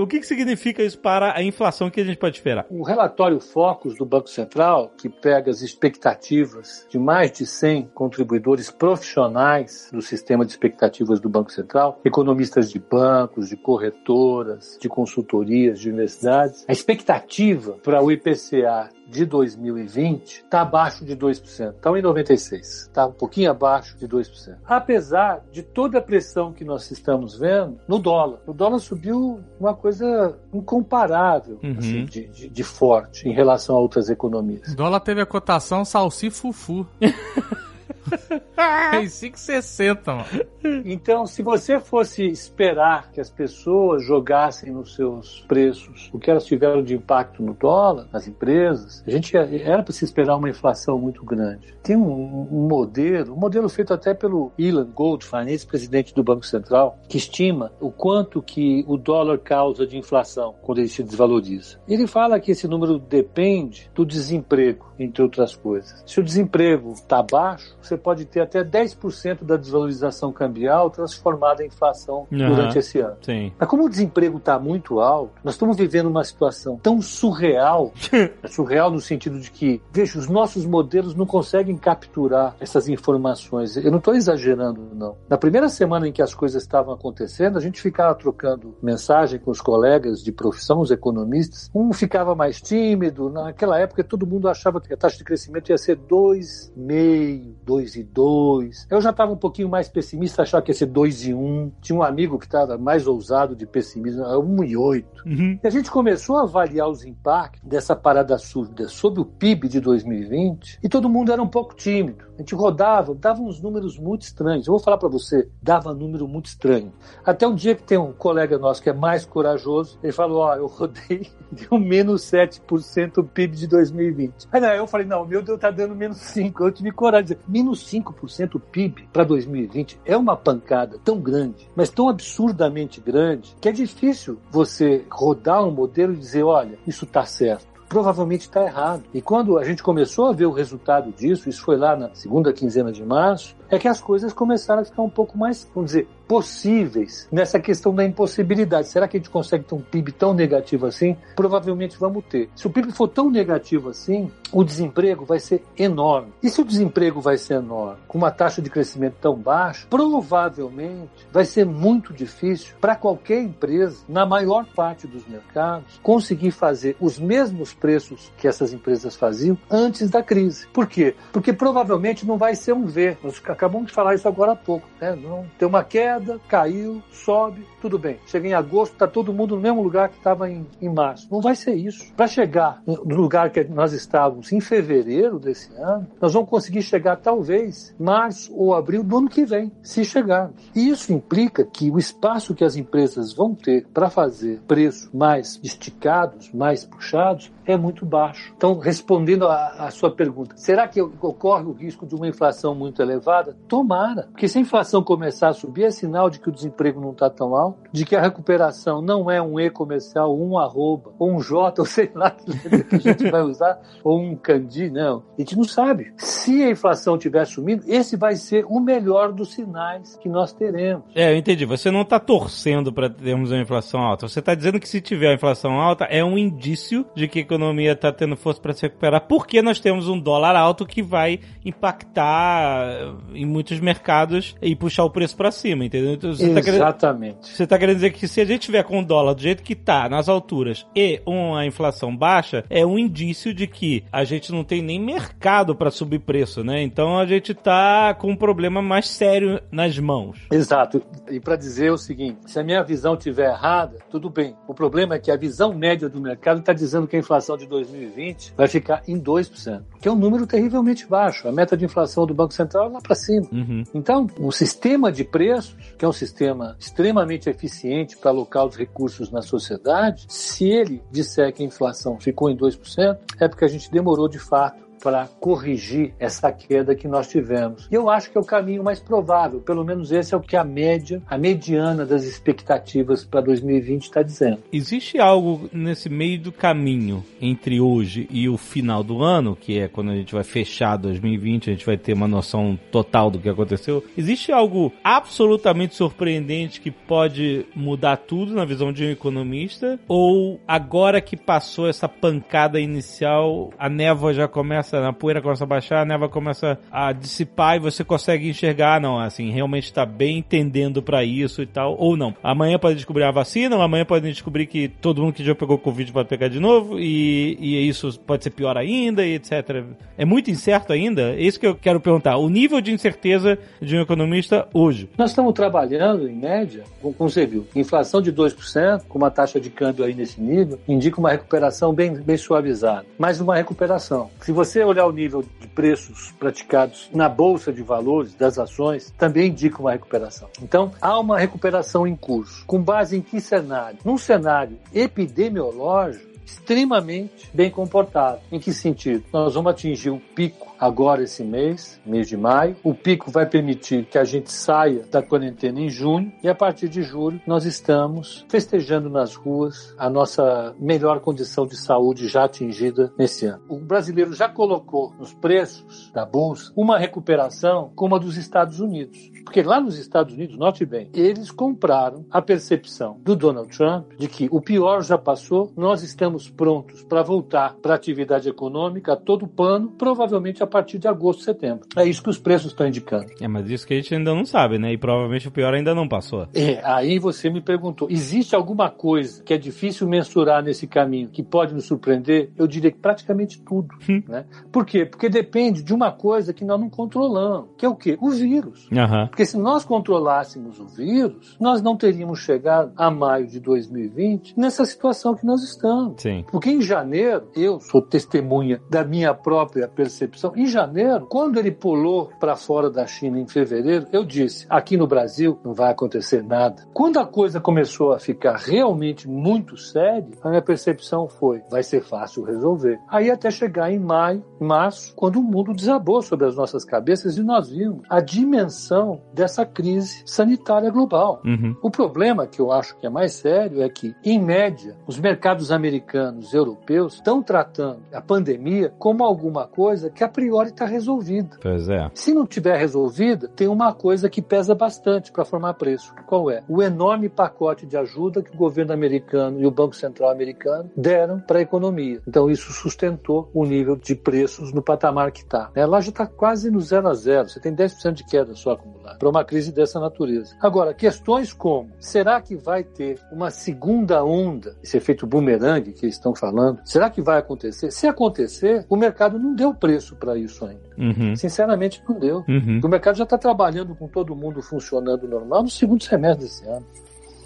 O que, que significa isso para a inflação que a gente pode esperar? O relatório Focus do Banco Central, que pega as expectativas de mais de 100 contribuidores profissionais do sistema de expectativas do Banco Central, economistas de bancos, de corretoras, de consultorias, de universidades, a expectativa para o IPCA de 2020 está abaixo de 2%, está 1,96%, está um pouquinho abaixo de 2%. Apesar de toda a pressão que nós estamos vendo no dólar. O dólar subiu uma coisa incomparável uhum. assim, de, de, de, forte em relação a outras economias. O dólar teve a cotação salsi-fufu. Em 5,60, mano. Então, se você fosse esperar que as pessoas jogassem nos seus preços o que elas tiveram de impacto no dólar, nas empresas, a gente era para se esperar uma inflação muito grande. Tem um, um modelo, um modelo feito até pelo Ilan Goldfein, ex-presidente do Banco Central, que estima o quanto que o dólar causa de inflação quando ele se desvaloriza. Ele fala que esse número depende do desemprego, entre outras coisas. Se o desemprego está baixo, você pode ter até 10% da desvalorização cambial transformada em inflação Aham. durante esse ano. Sim. Mas como o desemprego está muito alto, nós estamos vivendo uma situação tão surreal, surreal no sentido de que, veja, os nossos modelos não conseguem capturar essas informações. Eu não estou exagerando, não. Na primeira semana em que as coisas estavam acontecendo, a gente ficava trocando mensagem com os colegas de profissão, os economistas. Um ficava mais tímido. Naquela época, todo mundo achava que a taxa de crescimento ia ser 2,5, 2,2. Eu já estava um pouquinho mais pessimista, achava que ia ser 2,1. Tinha um amigo que estava mais ousado de pessimismo, 1,8. Uhum. E a gente começou a avaliar os impactos dessa parada súbita sobre o PIB de 2020 e todo mundo era um pouco tímido. A gente rodava, dava uns números muito estranhos. Eu vou falar para você, dava número muito estranho. Até um dia que tem um colega nosso que é mais corajoso, ele falou: Ó, eu rodei, deu menos 7% o PIB de 2020. Aí eu falei: Não, meu Deus tá dando menos 5%. Eu tive coragem de dizer: menos 5% o PIB para 2020 é uma pancada tão grande, mas tão absurdamente grande, que é difícil você rodar um modelo e dizer: olha, isso está certo. Provavelmente está errado. E quando a gente começou a ver o resultado disso, isso foi lá na segunda quinzena de março, é que as coisas começaram a ficar um pouco mais, vamos dizer, possíveis nessa questão da impossibilidade. Será que a gente consegue ter um PIB tão negativo assim? Provavelmente vamos ter. Se o PIB for tão negativo assim, o desemprego vai ser enorme. E se o desemprego vai ser enorme, com uma taxa de crescimento tão baixa, provavelmente vai ser muito difícil para qualquer empresa, na maior parte dos mercados, conseguir fazer os mesmos preços que essas empresas faziam antes da crise. Por quê? Porque provavelmente não vai ser um V. Nós acabamos de falar isso agora há pouco. Né? Não, tem uma queda, caiu, sobe, tudo bem. Chega em agosto, está todo mundo no mesmo lugar que estava em, em março. Não vai ser isso. Para chegar no lugar que nós estávamos em fevereiro desse ano, nós vamos conseguir chegar talvez março ou abril do ano que vem, se chegarmos. E isso implica que o espaço que as empresas vão ter para fazer preços mais esticados, mais puxados, é muito baixo. Então, respondendo à sua pergunta, será que ocorre o risco de uma inflação muito elevada? Tomara, porque se a inflação começar a subir, é sinal de que o desemprego não está tão alto, de que a recuperação não é um e-comercial, um arroba, ou um J, ou sei lá que a gente vai usar, ou um candi, não. A gente não sabe. Se a inflação estiver sumindo, esse vai ser o melhor dos sinais que nós teremos. É, eu entendi. Você não está torcendo para termos uma inflação alta. Você está dizendo que se tiver uma inflação alta, é um indício de que a economia está tendo força para se recuperar, porque nós temos um dólar alto que vai impactar em muitos mercados e puxar o preço para cima, entendeu? Então, você Exatamente. Tá querendo, você está querendo dizer que se a gente tiver com o dólar do jeito que está, nas alturas, e uma inflação baixa, é um indício de que a gente não tem nem mercado para subir preço, né? Então a gente está com um problema mais sério nas mãos. Exato. E para dizer o seguinte, se a minha visão estiver errada, tudo bem. O problema é que a visão média do mercado está dizendo que a inflação de 2020 vai ficar em 2%, que é um número terrivelmente baixo. A meta de inflação do Banco Central é lá para cima. Uhum. Então, o sistema de preços, que é um sistema extremamente eficiente para alocar os recursos na sociedade, se ele disser que a inflação ficou em 2%, é porque a gente demorou de fato para corrigir essa queda que nós tivemos. E eu acho que é o caminho mais provável, pelo menos esse é o que a média, a mediana das expectativas para 2020 está dizendo. Existe algo nesse meio do caminho entre hoje e o final do ano, que é quando a gente vai fechar 2020, a gente vai ter uma noção total do que aconteceu. Existe algo absolutamente surpreendente que pode mudar tudo na visão de um economista? Ou agora que passou essa pancada inicial, a névoa já começa começa, a poeira começa a baixar, a neva começa a dissipar e você consegue enxergar, não, assim, realmente está bem entendendo para isso e tal, ou não. Amanhã pode descobrir a vacina, ou amanhã pode descobrir que todo mundo que já pegou Covid pode pegar de novo, e, e isso pode ser pior ainda, e etc. É muito incerto ainda? É isso que eu quero perguntar. O nível de incerteza de um economista hoje. Nós estamos trabalhando, em média, como você viu, inflação de 2%, com uma taxa de câmbio aí nesse nível, indica uma recuperação bem, bem suavizada. Mas uma recuperação. Se você olhar o nível de preços praticados na bolsa de valores das ações, também indica uma recuperação. Então, há uma recuperação em curso. Com base em que cenário? Num cenário epidemiológico extremamente bem comportado. Em que sentido? Nós vamos atingir o pico agora esse mês, mês de maio. O pico vai permitir que a gente saia da quarentena em junho e a partir de julho nós estamos festejando nas ruas a nossa melhor condição de saúde já atingida nesse ano. O brasileiro já colocou nos preços da bolsa uma recuperação como a dos Estados Unidos. Porque lá nos Estados Unidos, note bem, eles compraram a percepção do Donald Trump de que o pior já passou, nós estamos prontos para voltar para a atividade econômica a todo pano, provavelmente a partir de agosto, setembro. É isso que os preços estão indicando. É, mas isso que a gente ainda não sabe, né? E provavelmente o pior ainda não passou. É, aí você me perguntou, existe alguma coisa que é difícil mensurar nesse caminho que pode nos surpreender? Eu diria que praticamente tudo, Hum. né? Por quê? Porque depende de uma coisa que nós não controlamos, que é o quê? O vírus. Aham. Porque se nós controlássemos o vírus, nós não teríamos chegado a maio de 2020 nessa situação que nós estamos. Sim. Porque em janeiro, eu sou testemunha da minha própria percepção. Em janeiro, quando ele pulou para fora da China em fevereiro, eu disse: aqui no Brasil não vai acontecer nada. Quando a coisa começou a ficar realmente muito séria, a minha percepção foi: vai ser fácil resolver. Aí até chegar em maio, março, quando o mundo desabou sobre as nossas cabeças e nós vimos a dimensão dessa crise sanitária global. Uhum. O problema que eu acho que é mais sério é que, em média, os mercados americanos e europeus estão tratando a pandemia como alguma coisa que a priori está resolvida. Pois é. Se não tiver resolvida, tem uma coisa que pesa bastante para formar preço. Qual é? O enorme pacote de ajuda que o governo americano e o Banco Central americano deram para a economia. Então isso sustentou o nível de preços no patamar que está. Lá já está quase no zero a zero. Você tem 10% de queda só acumulada para uma crise dessa natureza. Agora, questões como: será que vai ter uma segunda onda, esse efeito bumerangue que eles estão falando? Será que vai acontecer? Se acontecer, o mercado não deu preço para isso ainda. Uhum. Sinceramente, não deu. Uhum. O mercado já está trabalhando com todo mundo funcionando normal no segundo semestre desse ano.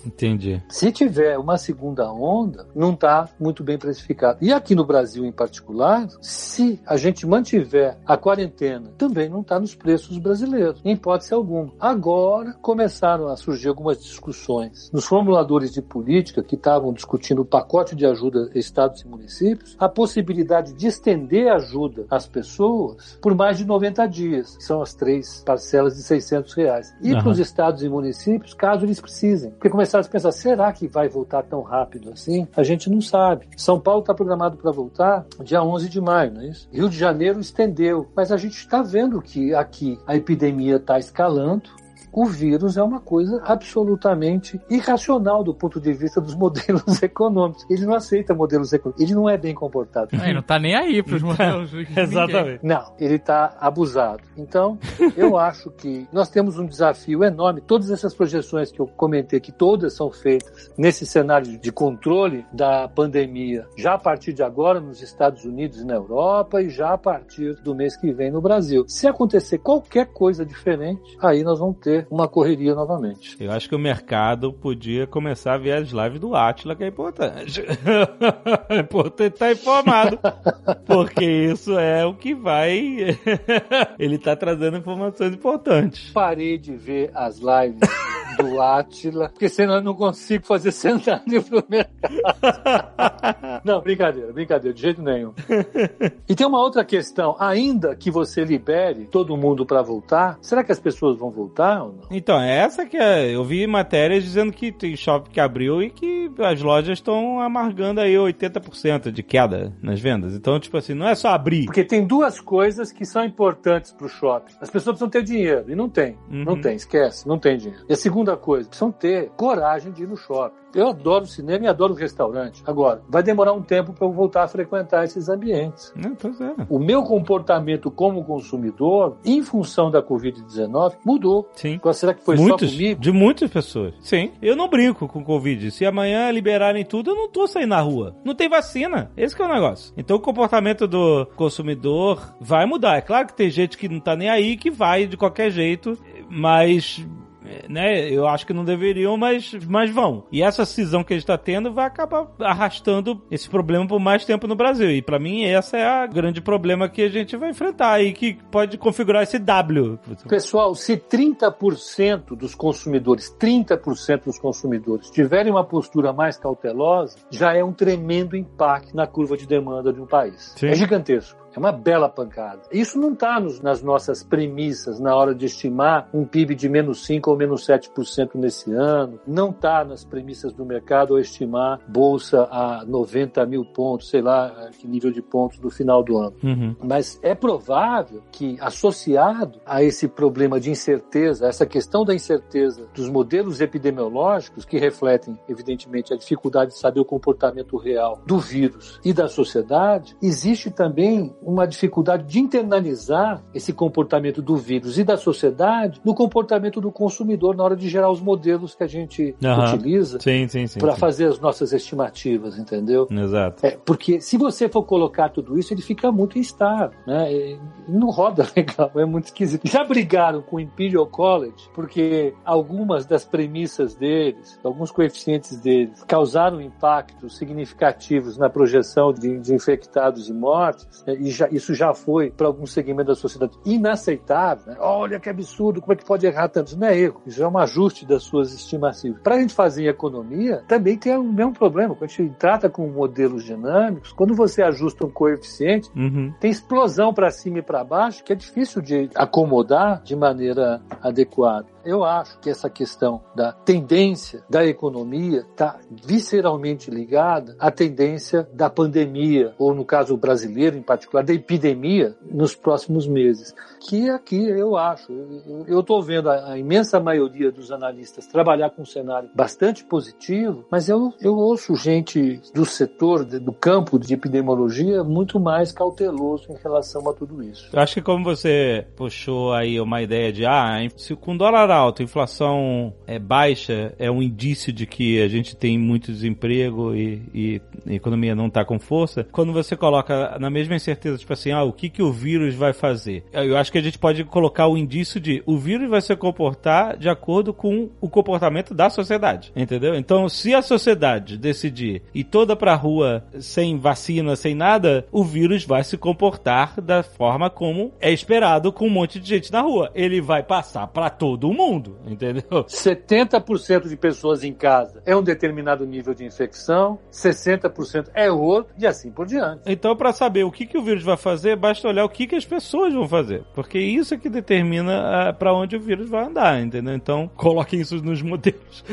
Entendi. Se tiver uma segunda onda, não está muito bem precificado. E aqui no Brasil, em particular, se a gente mantiver a quarentena, também não está nos preços brasileiros, em hipótese alguma. Agora começaram a surgir algumas discussões nos formuladores de política que estavam discutindo o pacote de ajuda a estados e municípios, a possibilidade de estender a ajuda às pessoas por mais de 90 dias, que são as três parcelas de 600 reais. E Aham. para os estados e municípios, caso eles precisem. Porque começaram a pensar, será que vai voltar tão rápido assim? A gente não sabe. São Paulo está programado para voltar dia 11 de maio, não é isso? Rio de Janeiro estendeu. Mas a gente está vendo que aqui a epidemia está escalando. O vírus é uma coisa absolutamente irracional do ponto de vista dos modelos econômicos. Ele não aceita modelos econômicos. Ele não é bem comportado. Aí não tá nem aí pros modelos. de ninguém. Exatamente. Não, ele está abusado. Então, eu acho que nós temos um desafio enorme. Todas essas projeções que eu comentei aqui, todas são feitas nesse cenário de controle da pandemia, já a partir de agora nos Estados Unidos e na Europa e já a partir do mês que vem no Brasil. Se acontecer qualquer coisa diferente, aí nós vamos ter uma correria novamente. Eu acho que o mercado podia começar a ver as lives do Atila, que é importante. é importante estar informado. Porque isso é o que vai. Ele tá trazendo informações importantes. Parei de ver as lives do Átila, porque senão eu não consigo fazer cenário pro mercado. Não, brincadeira, brincadeira, de jeito nenhum. E tem uma outra questão, ainda que você libere todo mundo para voltar, será que as pessoas vão voltar ou não? Então, é essa que é. Eu vi matérias dizendo que tem shopping que abriu e que as lojas estão amargando aí 80% de queda nas vendas. Então, tipo assim, não é só abrir. Porque tem duas coisas que são importantes para o shopping. As pessoas precisam ter dinheiro, e não tem. Uhum. Não tem, esquece, não tem dinheiro. E a segunda coisa, precisam ter coragem de ir no shopping. Eu adoro cinema e adoro restaurante. Agora, vai demorar um tempo para eu voltar a frequentar esses ambientes. Não, pois é. O meu comportamento como consumidor, em função da Covid-19, mudou. Sim. Agora, será que foi Muitos, só comigo? de muitas pessoas. Sim. Eu não brinco com Covid. Se amanhã liberarem tudo, eu não tô saindo na rua. Não tem vacina. Esse que é o negócio. Então o comportamento do consumidor vai mudar. É claro que tem gente que não tá nem aí, que vai de qualquer jeito, mas né? Eu acho que não deveriam, mas, mas vão. E essa cisão que a gente tá tendo vai acabar arrastando esse problema por mais tempo no Brasil. E para mim, essa é a grande problema que a gente vai enfrentar e que pode configurar esse W. Pessoal, se 30% dos consumidores, 30% dos consumidores tiverem uma postura mais cautelosa, já é um tremendo impacto na curva de demanda de um país. Sim. É gigantesco. É uma bela pancada. Isso não está nas nossas premissas na hora de estimar um PIB de menos 5 ou menos 7% nesse ano. Não está nas premissas do mercado ao estimar bolsa a 90 mil pontos, sei lá que nível de pontos no final do ano. Uhum. Mas é provável que, associado a esse problema de incerteza, essa questão da incerteza dos modelos epidemiológicos, que refletem, evidentemente, a dificuldade de saber o comportamento real do vírus e da sociedade, existe também uma dificuldade de internalizar esse comportamento do vírus e da sociedade no comportamento do consumidor na hora de gerar os modelos que a gente uhum. utiliza para fazer as nossas estimativas, entendeu? Exato. É, porque se você for colocar tudo isso, ele fica muito instável, né? Ele não roda legal, é muito esquisito. Já brigaram com o Imperial College porque algumas das premissas deles, alguns coeficientes deles, causaram impactos significativos na projeção de, de infectados e mortes, né? e já, isso já foi para algum segmento da sociedade inaceitável. Né? Olha que absurdo, como é que pode errar tanto? Isso não é erro, isso é um ajuste das suas estimativas. Para a gente fazer em economia, também tem o mesmo problema. Quando a gente trata com modelos dinâmicos, quando você ajusta um coeficiente, uhum. tem explosão para cima e para baixo que é difícil de acomodar de maneira adequada. Eu acho que essa questão da tendência da economia está visceralmente ligada à tendência da pandemia, ou no caso brasileiro em particular, da epidemia nos próximos meses. Que aqui eu acho, eu estou vendo a, a, imensa maioria dos analistas trabalhar com um cenário bastante positivo, mas eu, eu ouço gente do setor, do campo de epidemiologia, muito mais cauteloso em relação a tudo isso. Eu acho que como você puxou aí uma ideia de, ah, se com dólar alto, inflação é baixa, é um indício de que a gente tem muito desemprego e, e a economia não está com força. Quando você coloca na mesma incerteza, tipo assim, ah, o que, que o vírus vai fazer? Eu acho que a gente pode colocar o indício de o vírus vai se comportar de acordo com o comportamento da sociedade, entendeu? Então, se a sociedade decidir ir toda pra rua sem vacina, sem nada, o vírus vai se comportar da forma como é esperado com um monte de gente na rua. Ele vai passar para todo mundo mundo, entendeu? 70% de pessoas em casa é um determinado nível de infecção, 60% é outro e assim por diante. Então, para saber o que, que o vírus vai fazer, basta olhar o que, que as pessoas vão fazer, porque isso é que determina ah, para onde o vírus vai andar, entendeu? Então, coloquem isso nos modelos.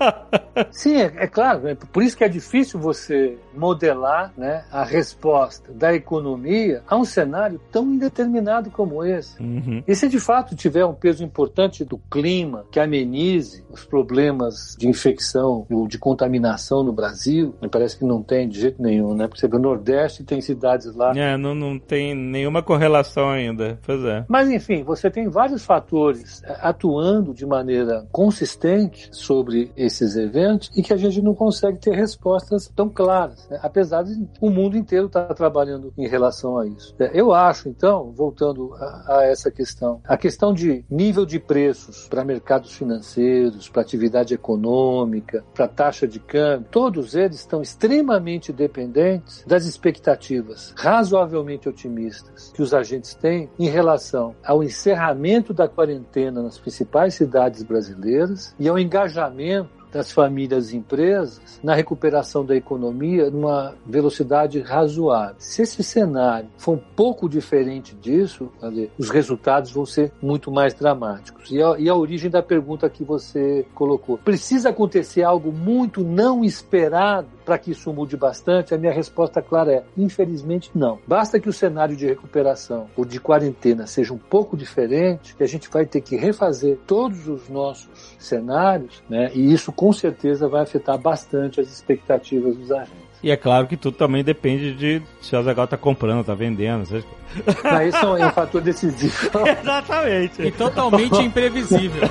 Sim, é, é claro, é por isso que é difícil você modelar né, a resposta da economia a um cenário tão indeterminado como esse. Uhum. E se de fato tiver um peso importante do clima que amenize os problemas de infecção ou de contaminação no Brasil, me parece que não tem de jeito nenhum, né? Porque você vê o Nordeste tem cidades lá. É, não, não tem nenhuma correlação ainda. Pois é. Mas enfim, você tem vários fatores é, atuando de maneira consistente sobre esses eventos e que a gente não consegue ter respostas tão claras, né? apesar de o mundo inteiro estar tá trabalhando em relação a isso. É, eu acho, então, voltando a, a essa questão, a questão de nível de preços para mercados financeiros, para atividade econômica, para taxa de câmbio, todos eles estão extremamente dependentes das expectativas razoavelmente otimistas que os agentes têm em relação ao encerramento da quarentena nas principais cidades brasileiras e ao engajamento das famílias e empresas na recuperação da economia numa velocidade razoável. Se esse cenário for um pouco diferente disso, os resultados vão ser muito mais dramáticos. E a, e a origem da pergunta que você colocou. Precisa acontecer algo muito não esperado para que isso mude bastante? A minha resposta clara é: infelizmente não. Basta que o cenário de recuperação ou de quarentena seja um pouco diferente, que a gente vai ter que refazer todos os nossos cenários, né? E isso com certeza vai afetar bastante as expectativas dos agentes. E é claro que tudo também depende de se o Azagal tá comprando, tá vendendo. Isso é um fator decisivo. Exatamente. E totalmente imprevisível.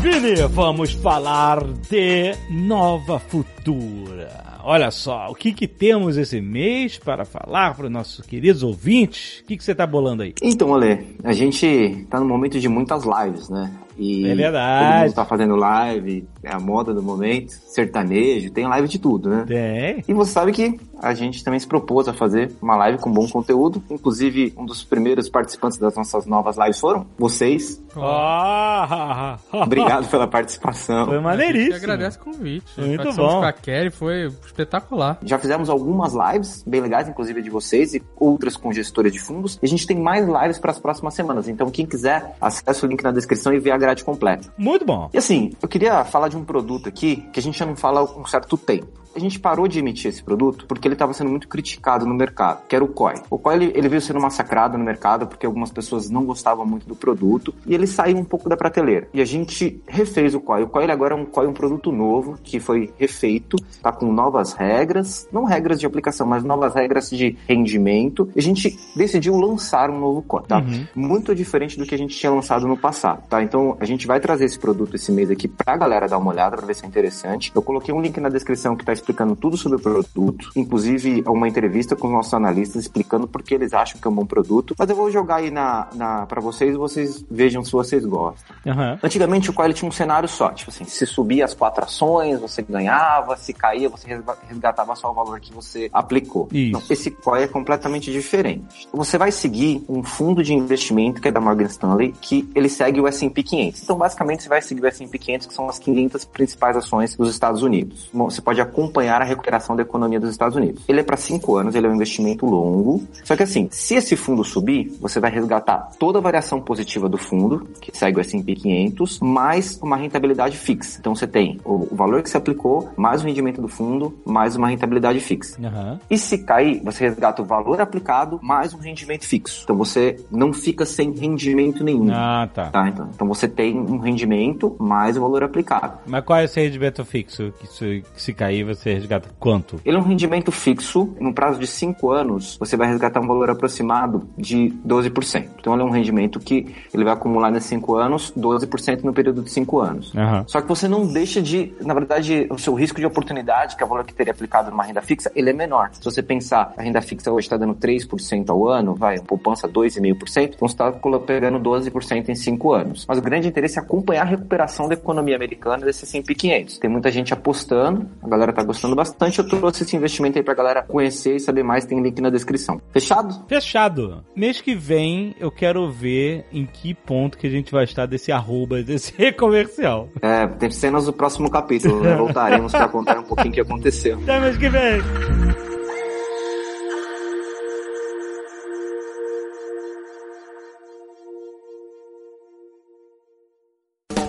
Vini, vamos falar de Nova Futura. Olha só, o que, que temos esse mês para falar para os nossos queridos ouvintes? O que, que você está bolando aí? Então, Ale, a gente está no momento de muitas lives, né? E é verdade. Todo mundo tá fazendo live, é a moda do momento, sertanejo, tem live de tudo, né? Tem. E você sabe que a gente também se propôs a fazer uma live com bom conteúdo. Inclusive, um dos primeiros participantes das nossas novas lives foram vocês. Oh. Obrigado pela participação. Foi maneiríssimo. Eu agradeço o convite. Muito bom. com a Kelly foi espetacular. Já fizemos algumas lives bem legais, inclusive de vocês e outras com gestores de fundos. E a gente tem mais lives para as próximas semanas. Então, quem quiser, acesse o link na descrição e vê a grade completa. Muito bom. E assim, eu queria falar de um produto aqui que a gente já não fala há um certo tempo a gente parou de emitir esse produto porque ele estava sendo muito criticado no mercado, que era o COI. O COI ele, ele veio sendo massacrado no mercado porque algumas pessoas não gostavam muito do produto e ele saiu um pouco da prateleira. E a gente refez o COI. O COI agora é um COI, um produto novo que foi refeito, está com novas regras, não regras de aplicação, mas novas regras de rendimento. E a gente decidiu lançar um novo COI, tá? Uhum. Muito diferente do que a gente tinha lançado no passado, tá? Então a gente vai trazer esse produto esse mês aqui para a galera dar uma olhada para ver se é interessante. Eu coloquei um link na descrição que está explicando tudo sobre o produto, inclusive uma entrevista com os nossos analistas explicando por que eles acham que é um bom produto. Mas eu vou jogar aí na, na para vocês e vocês vejam se vocês gostam. Uhum. Antigamente o Coil tinha um cenário só, tipo assim, se subia as quatro ações, você ganhava, se caía, você resgatava só o valor que você aplicou. Então, esse Coil é completamente diferente. Você vai seguir um fundo de investimento que é da Morgan Stanley, que ele segue o S&P 500. Então, basicamente, você vai seguir o S&P 500, que são as 500 principais ações dos Estados Unidos. Você pode acompanhar a recuperação da economia dos Estados Unidos. Ele é para cinco anos, ele é um investimento longo. Só que assim, se esse fundo subir, você vai resgatar toda a variação positiva do fundo, que segue o S&P 500, mais uma rentabilidade fixa. Então você tem o, valor que você aplicou, mais o rendimento do fundo, mais uma rentabilidade fixa. Uhum. E se cair, você resgata o valor aplicado, mais um rendimento fixo. Então você não fica sem rendimento nenhum. Ah, tá. tá então, então você tem um rendimento mais o valor aplicado. Mas qual é esse rendimento fixo? Que se, que se cair, você resgata resgata quanto? Ele é um rendimento fixo, no prazo de 5 anos, você vai resgatar um valor aproximado de 12%. Então ele é um rendimento que ele vai acumular nesses 5 anos, 12% no período de 5 anos. Uhum. Só que você não deixa de, na verdade, o seu risco de oportunidade, que é o valor que teria aplicado numa renda fixa, ele é menor. Se você pensar, a renda fixa hoje está dando 3% ao ano, vai, poupança 2,5%, então você está pegando 12% em 5 anos. Mas o grande interesse é acompanhar a recuperação da economia americana desse S&P 500. Tem muita gente apostando, a galera está gostando bastante. Eu trouxe esse investimento aí pra galera conhecer e saber mais. Tem link na descrição. Fechado? Fechado. Mês que vem eu quero ver em que ponto que a gente vai estar desse arroba, desse comercial. É, tem cenas do próximo capítulo. Né? Voltaremos pra contar um pouquinho o que aconteceu. Até mês que vem.